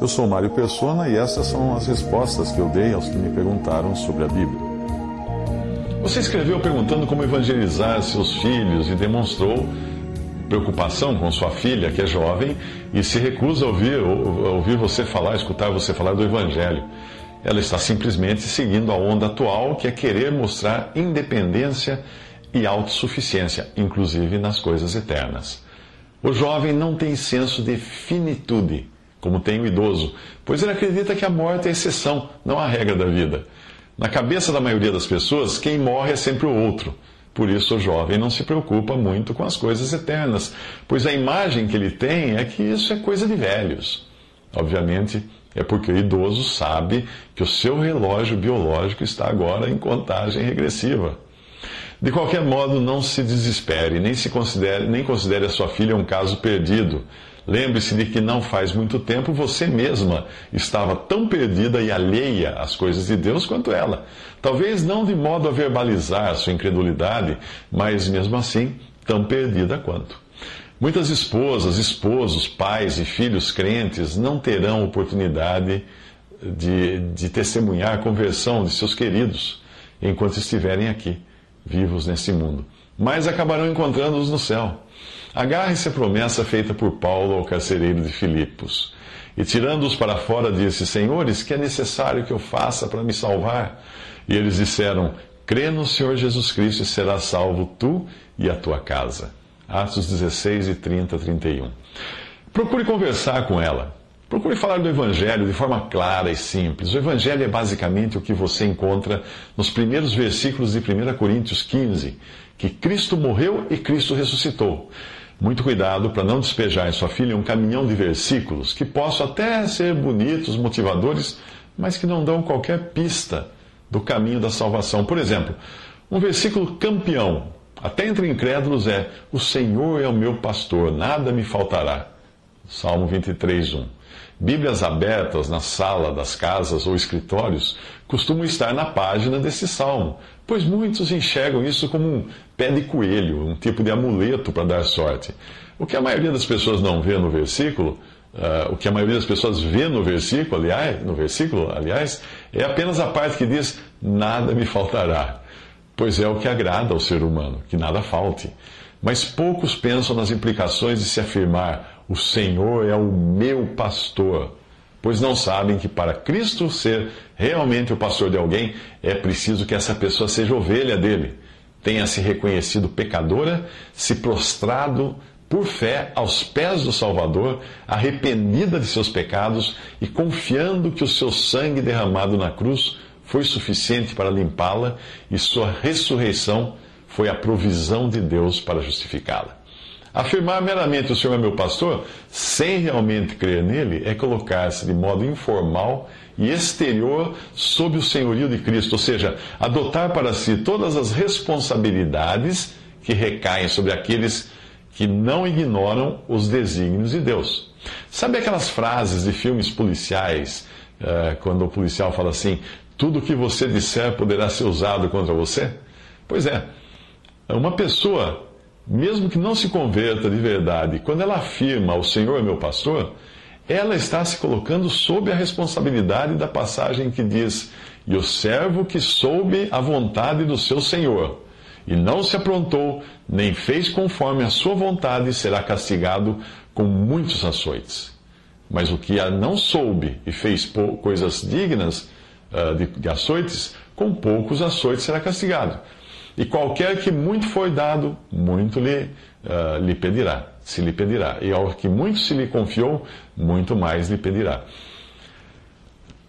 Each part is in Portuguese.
Eu sou Mário Persona e essas são as respostas que eu dei aos que me perguntaram sobre a Bíblia. Você escreveu perguntando como evangelizar seus filhos e demonstrou preocupação com sua filha, que é jovem, e se recusa a ouvir, a ouvir você falar, escutar você falar do Evangelho. Ela está simplesmente seguindo a onda atual, que é querer mostrar independência e autossuficiência, inclusive nas coisas eternas. O jovem não tem senso de finitude como tem o idoso, pois ele acredita que a morte é exceção, não a regra da vida. Na cabeça da maioria das pessoas, quem morre é sempre o outro. Por isso o jovem não se preocupa muito com as coisas eternas, pois a imagem que ele tem é que isso é coisa de velhos. Obviamente, é porque o idoso sabe que o seu relógio biológico está agora em contagem regressiva. De qualquer modo, não se desespere, nem se considere, nem considere a sua filha um caso perdido. Lembre-se de que não faz muito tempo você mesma estava tão perdida e alheia às coisas de Deus quanto ela. Talvez não de modo a verbalizar sua incredulidade, mas mesmo assim tão perdida quanto. Muitas esposas, esposos, pais e filhos crentes não terão oportunidade de, de testemunhar a conversão de seus queridos enquanto estiverem aqui, vivos nesse mundo, mas acabarão encontrando-os no céu. Agarre-se à promessa feita por Paulo ao carcereiro de Filipos. E tirando-os para fora, disse: Senhores, que é necessário que eu faça para me salvar? E eles disseram: Crê no Senhor Jesus Cristo e serás salvo tu e a tua casa. Atos 16 e 30, 31. Procure conversar com ela. Procure falar do Evangelho de forma clara e simples. O Evangelho é basicamente o que você encontra nos primeiros versículos de 1 Coríntios 15, que Cristo morreu e Cristo ressuscitou. Muito cuidado para não despejar em sua filha um caminhão de versículos que possam até ser bonitos, motivadores, mas que não dão qualquer pista do caminho da salvação. Por exemplo, um versículo campeão, até entre incrédulos, é: O Senhor é o meu pastor, nada me faltará. Salmo 23, 1. Bíblias abertas na sala das casas ou escritórios costumam estar na página desse salmo, pois muitos enxergam isso como um pé de coelho, um tipo de amuleto para dar sorte. O que a maioria das pessoas não vê no versículo, uh, o que a maioria das pessoas vê no versículo, aliás, no versículo, aliás, é apenas a parte que diz: nada me faltará. Pois é o que agrada ao ser humano, que nada falte. Mas poucos pensam nas implicações de se afirmar o Senhor é o meu pastor. Pois não sabem que para Cristo ser realmente o pastor de alguém, é preciso que essa pessoa seja ovelha dele, tenha se reconhecido pecadora, se prostrado por fé aos pés do Salvador, arrependida de seus pecados e confiando que o seu sangue derramado na cruz foi suficiente para limpá-la e sua ressurreição foi a provisão de Deus para justificá-la. Afirmar meramente o Senhor é meu pastor, sem realmente crer nele, é colocar-se de modo informal e exterior sob o senhorio de Cristo, ou seja, adotar para si todas as responsabilidades que recaem sobre aqueles que não ignoram os desígnios de Deus. Sabe aquelas frases de filmes policiais, uh, quando o policial fala assim: tudo que você disser poderá ser usado contra você? Pois é, uma pessoa mesmo que não se converta de verdade, quando ela afirma o Senhor é meu pastor, ela está se colocando sob a responsabilidade da passagem que diz: E o servo que soube a vontade do seu Senhor, e não se aprontou, nem fez conforme a sua vontade, será castigado com muitos açoites. Mas o que a não soube e fez coisas dignas de, de açoites, com poucos açoites será castigado. E qualquer que muito foi dado, muito lhe, uh, lhe pedirá, se lhe pedirá. E ao que muito se lhe confiou, muito mais lhe pedirá.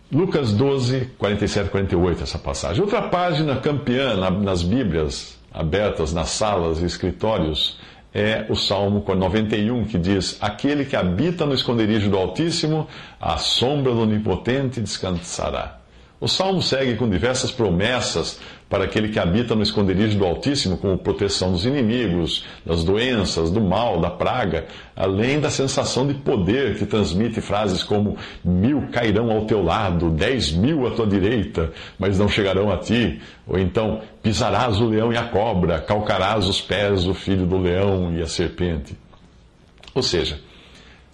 Lucas 12, 47 48, essa passagem. Outra página campeã nas Bíblias, abertas nas salas e escritórios, é o Salmo 91, que diz: Aquele que habita no esconderijo do Altíssimo, à sombra do Onipotente descansará. O salmo segue com diversas promessas para aquele que habita no esconderijo do Altíssimo, como proteção dos inimigos, das doenças, do mal, da praga, além da sensação de poder que transmite frases como: mil cairão ao teu lado, dez mil à tua direita, mas não chegarão a ti. Ou então, pisarás o leão e a cobra, calcarás os pés do filho do leão e a serpente. Ou seja,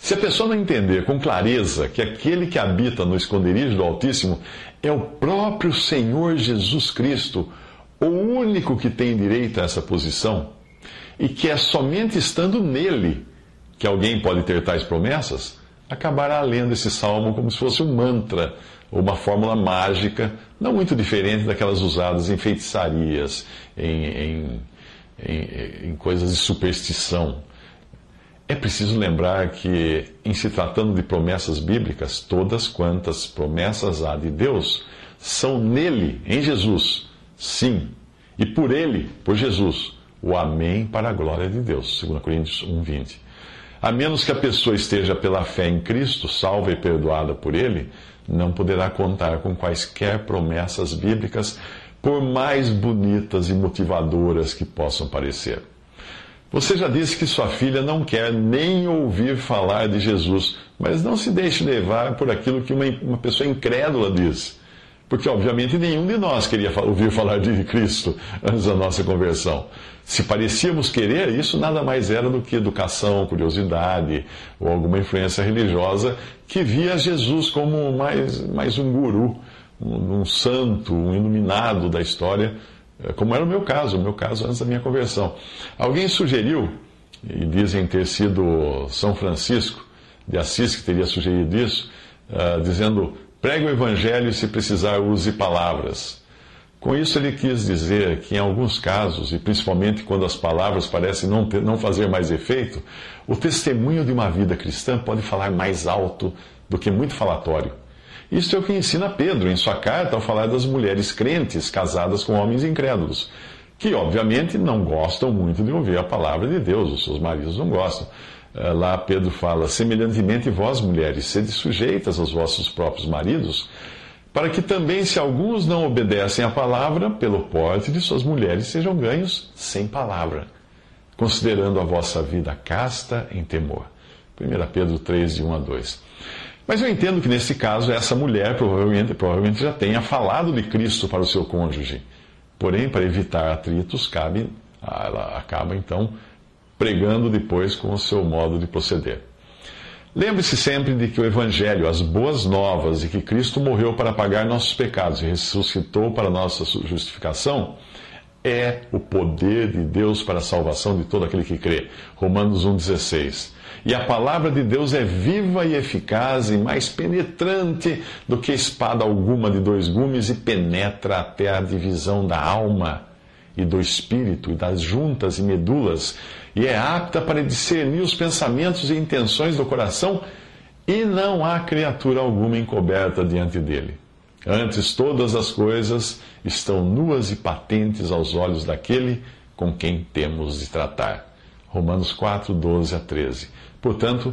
Se a pessoa não entender com clareza que aquele que habita no esconderijo do Altíssimo é o próprio Senhor Jesus Cristo, o único que tem direito a essa posição, e que é somente estando nele que alguém pode ter tais promessas, acabará lendo esse salmo como se fosse um mantra ou uma fórmula mágica, não muito diferente daquelas usadas em feitiçarias, em, em, em, em coisas de superstição. É preciso lembrar que, em se tratando de promessas bíblicas, todas quantas promessas há de Deus são nele, em Jesus, sim, e por ele, por Jesus, o Amém para a glória de Deus. 2 Coríntios 1, 20. A menos que a pessoa esteja pela fé em Cristo, salva e perdoada por Ele, não poderá contar com quaisquer promessas bíblicas, por mais bonitas e motivadoras que possam parecer. Você já disse que sua filha não quer nem ouvir falar de Jesus, mas não se deixe levar por aquilo que uma, uma pessoa incrédula diz. Porque, obviamente, nenhum de nós queria ouvir falar de Cristo antes da nossa conversão. Se parecíamos querer, isso nada mais era do que educação, curiosidade ou alguma influência religiosa que via Jesus como mais, mais um guru, um, um santo, um iluminado da história, como era o meu caso, o meu caso antes da minha conversão. Alguém sugeriu, e dizem ter sido São Francisco de Assis que teria sugerido isso, uh, dizendo Pregue o Evangelho e, se precisar, use palavras. Com isso, ele quis dizer que, em alguns casos, e principalmente quando as palavras parecem não, ter, não fazer mais efeito, o testemunho de uma vida cristã pode falar mais alto do que muito falatório. Isso é o que ensina Pedro em sua carta ao falar das mulheres crentes casadas com homens incrédulos, que obviamente não gostam muito de ouvir a palavra de Deus, os seus maridos não gostam. Eh, lá Pedro fala: semelhantemente vós, mulheres, sede sujeitas aos vossos próprios maridos, para que também, se alguns não obedecem à palavra, pelo porte de suas mulheres sejam ganhos sem palavra, considerando a vossa vida casta em temor. 1 Pedro 3, de 1 a 2. Mas eu entendo que nesse caso essa mulher provavelmente, provavelmente já tenha falado de Cristo para o seu cônjuge. Porém, para evitar atritos, cabe, ela acaba então pregando depois com o seu modo de proceder. Lembre-se sempre de que o Evangelho, as boas novas e que Cristo morreu para pagar nossos pecados e ressuscitou para nossa justificação, é o poder de Deus para a salvação de todo aquele que crê. Romanos 1,16. E a palavra de Deus é viva e eficaz e mais penetrante do que espada alguma de dois gumes e penetra até a divisão da alma e do espírito e das juntas e medulas e é apta para discernir os pensamentos e intenções do coração, e não há criatura alguma encoberta diante dele. Antes, todas as coisas estão nuas e patentes aos olhos daquele com quem temos de tratar. Romanos 4, 12 a 13. Portanto,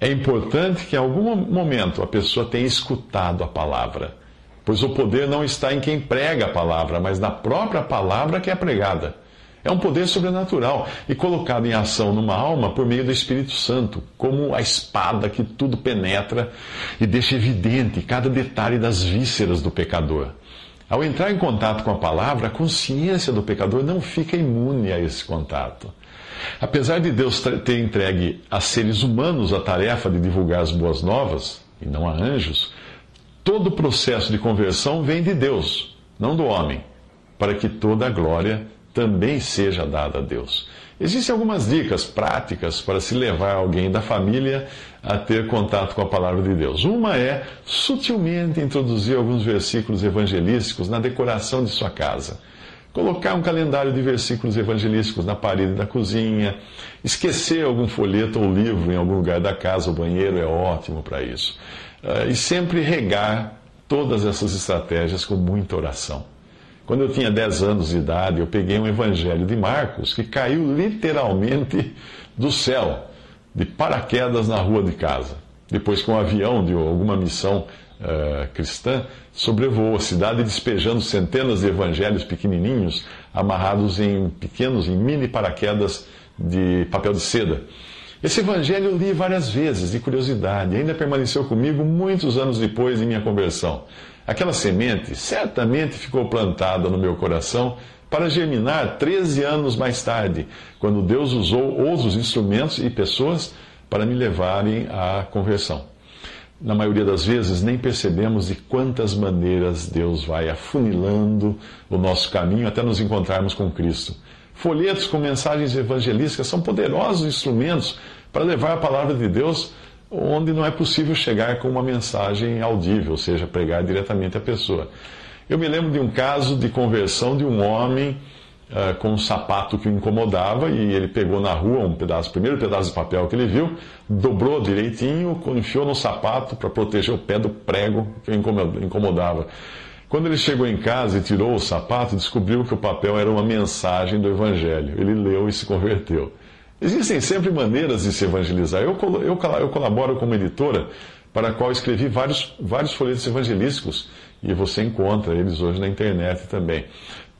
é importante que em algum momento a pessoa tenha escutado a palavra, pois o poder não está em quem prega a palavra, mas na própria palavra que é pregada. É um poder sobrenatural e colocado em ação numa alma por meio do Espírito Santo, como a espada que tudo penetra e deixa evidente cada detalhe das vísceras do pecador. Ao entrar em contato com a palavra, a consciência do pecador não fica imune a esse contato. Apesar de Deus ter entregue a seres humanos a tarefa de divulgar as boas novas, e não a anjos, todo o processo de conversão vem de Deus, não do homem, para que toda a glória também seja dada a Deus. Existem algumas dicas práticas para se levar alguém da família a ter contato com a palavra de Deus. Uma é sutilmente introduzir alguns versículos evangelísticos na decoração de sua casa. Colocar um calendário de versículos evangelísticos na parede da cozinha, esquecer algum folheto ou livro em algum lugar da casa, o banheiro é ótimo para isso. Ah, e sempre regar todas essas estratégias com muita oração. Quando eu tinha 10 anos de idade, eu peguei um evangelho de Marcos que caiu literalmente do céu, de paraquedas na rua de casa. Depois que um avião de alguma missão uh, cristã sobrevoou a cidade despejando centenas de evangelhos pequenininhos amarrados em pequenos, em mini paraquedas de papel de seda. Esse evangelho eu li várias vezes, de curiosidade, ainda permaneceu comigo muitos anos depois de minha conversão. Aquela semente certamente ficou plantada no meu coração para germinar 13 anos mais tarde, quando Deus usou outros instrumentos e pessoas para me levarem à conversão. Na maioria das vezes, nem percebemos de quantas maneiras Deus vai afunilando o nosso caminho até nos encontrarmos com Cristo. Folhetos com mensagens evangelísticas são poderosos instrumentos para levar a palavra de Deus onde não é possível chegar com uma mensagem audível, ou seja, pregar diretamente à pessoa. Eu me lembro de um caso de conversão de um homem uh, com um sapato que o incomodava e ele pegou na rua um pedaço, primeiro pedaço de papel que ele viu, dobrou direitinho, enfiou no sapato para proteger o pé do prego que o incomodava. Quando ele chegou em casa e tirou o sapato, descobriu que o papel era uma mensagem do Evangelho. Ele leu e se converteu. Existem sempre maneiras de se evangelizar. Eu, eu, eu colaboro como editora, para a qual escrevi vários, vários folhetos evangelísticos, e você encontra eles hoje na internet também.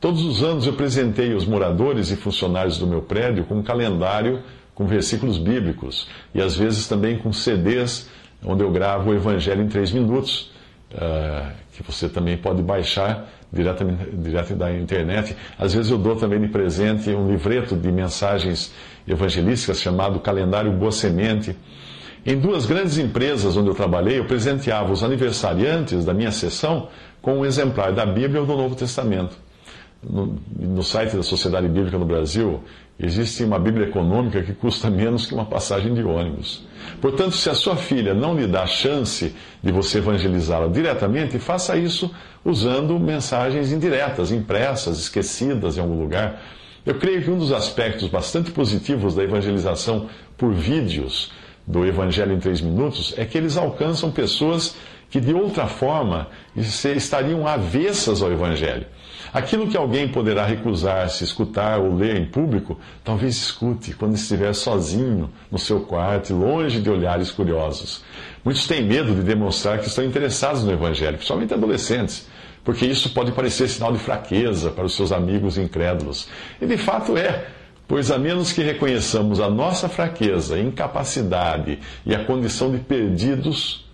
Todos os anos eu presentei os moradores e funcionários do meu prédio com um calendário com versículos bíblicos, e às vezes também com CDs, onde eu gravo o Evangelho em três minutos, uh, que você também pode baixar diretamente, direto da internet. Às vezes eu dou também de presente um livreto de mensagens evangelísticas chamado Calendário Boa Semente. Em duas grandes empresas onde eu trabalhei, eu presenteava os aniversariantes da minha sessão com um exemplar da Bíblia ou do Novo Testamento. No, no, site da Sociedade Bíblica no Brasil, existe uma Bíblia econômica que custa menos que uma passagem de ônibus. Portanto, se a sua filha não lhe dá chance de você evangelizá-la diretamente, faça isso usando mensagens indiretas, impressas, esquecidas em algum lugar. Eu creio que um dos aspectos bastante positivos da evangelização por vídeos do Evangelho em três minutos é que eles alcançam pessoas que de outra forma estariam avessas ao Evangelho. Aquilo que alguém poderá recusar-se escutar ou ler em público, talvez escute quando estiver sozinho no seu quarto, longe de olhares curiosos. Muitos têm medo de demonstrar que estão interessados no Evangelho, principalmente adolescentes porque isso pode parecer sinal de fraqueza para os seus amigos incrédulos. E de fato é, pois a menos que reconheçamos a nossa fraqueza, incapacidade e a condição de perdidos,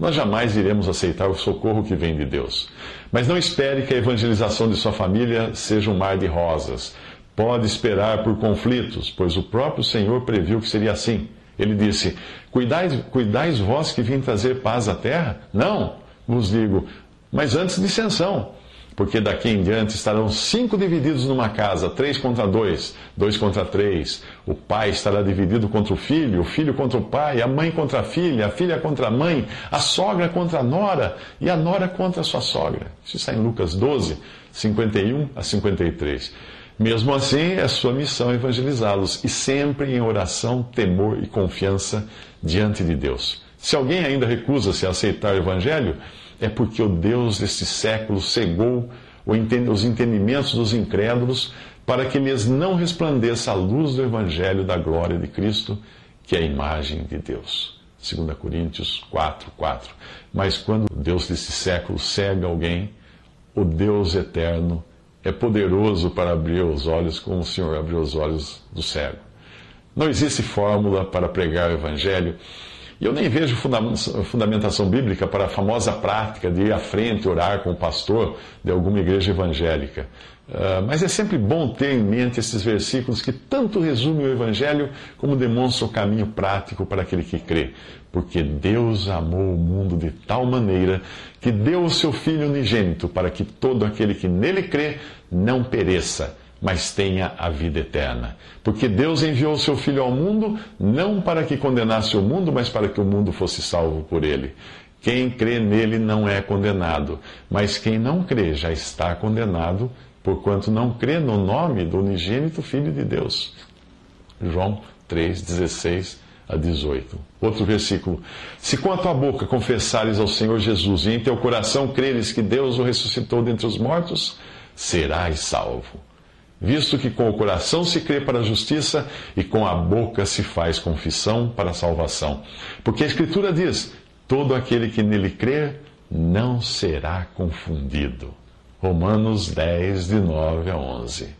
nós jamais iremos aceitar o socorro que vem de Deus. Mas não espere que a evangelização de sua família seja um mar de rosas. Pode esperar por conflitos, pois o próprio Senhor previu que seria assim. Ele disse: Cuidais, cuidais vós que vim trazer paz à terra? Não, vos digo, mas antes dissensão, porque daqui em diante estarão cinco divididos numa casa, três contra dois, dois contra três. O pai estará dividido contra o filho, o filho contra o pai, a mãe contra a filha, a filha contra a mãe, a sogra contra a nora e a nora contra a sua sogra. Isso está em Lucas 12, 51 a 53. Mesmo assim, é sua missão evangelizá-los, e sempre em oração, temor e confiança diante de Deus. Se alguém ainda recusa-se a aceitar o Evangelho, é porque o Deus deste século cegou os entendimentos dos incrédulos para que lhes não resplandeça a luz do Evangelho da glória de Cristo, que é a imagem de Deus. 2 Coríntios 4, 4. Mas quando o Deus desse século cega alguém, o Deus eterno é poderoso para abrir os olhos como o Senhor abriu os olhos do cego. Não existe fórmula para pregar o Evangelho e eu nem vejo fundamentação bíblica para a famosa prática de ir à frente orar com o pastor de alguma igreja evangélica. Uh, mas é sempre bom ter em mente esses versículos que tanto resumem o Evangelho como demonstram o caminho prático para aquele que crê. Porque Deus amou o mundo de tal maneira que deu o seu Filho unigênito para que todo aquele que nele crê não pereça mas tenha a vida eterna. Porque Deus enviou o seu Filho ao mundo não para que condenasse o mundo, mas para que o mundo fosse salvo por ele. Quem crê nele não é condenado, mas quem não crê já está condenado, porquanto não crê no nome do unigênito Filho de Deus. João 3, 16 a 18. Outro versículo. Se com a tua boca confessares ao Senhor Jesus e em teu coração creres que Deus o ressuscitou dentre os mortos, serás salvo visto que com o coração se crê para a justiça e com a boca se faz confissão para a salvação. Porque a Escritura diz: todo aquele que nele crer não será confundido. Romanos 10, de 9 a 11.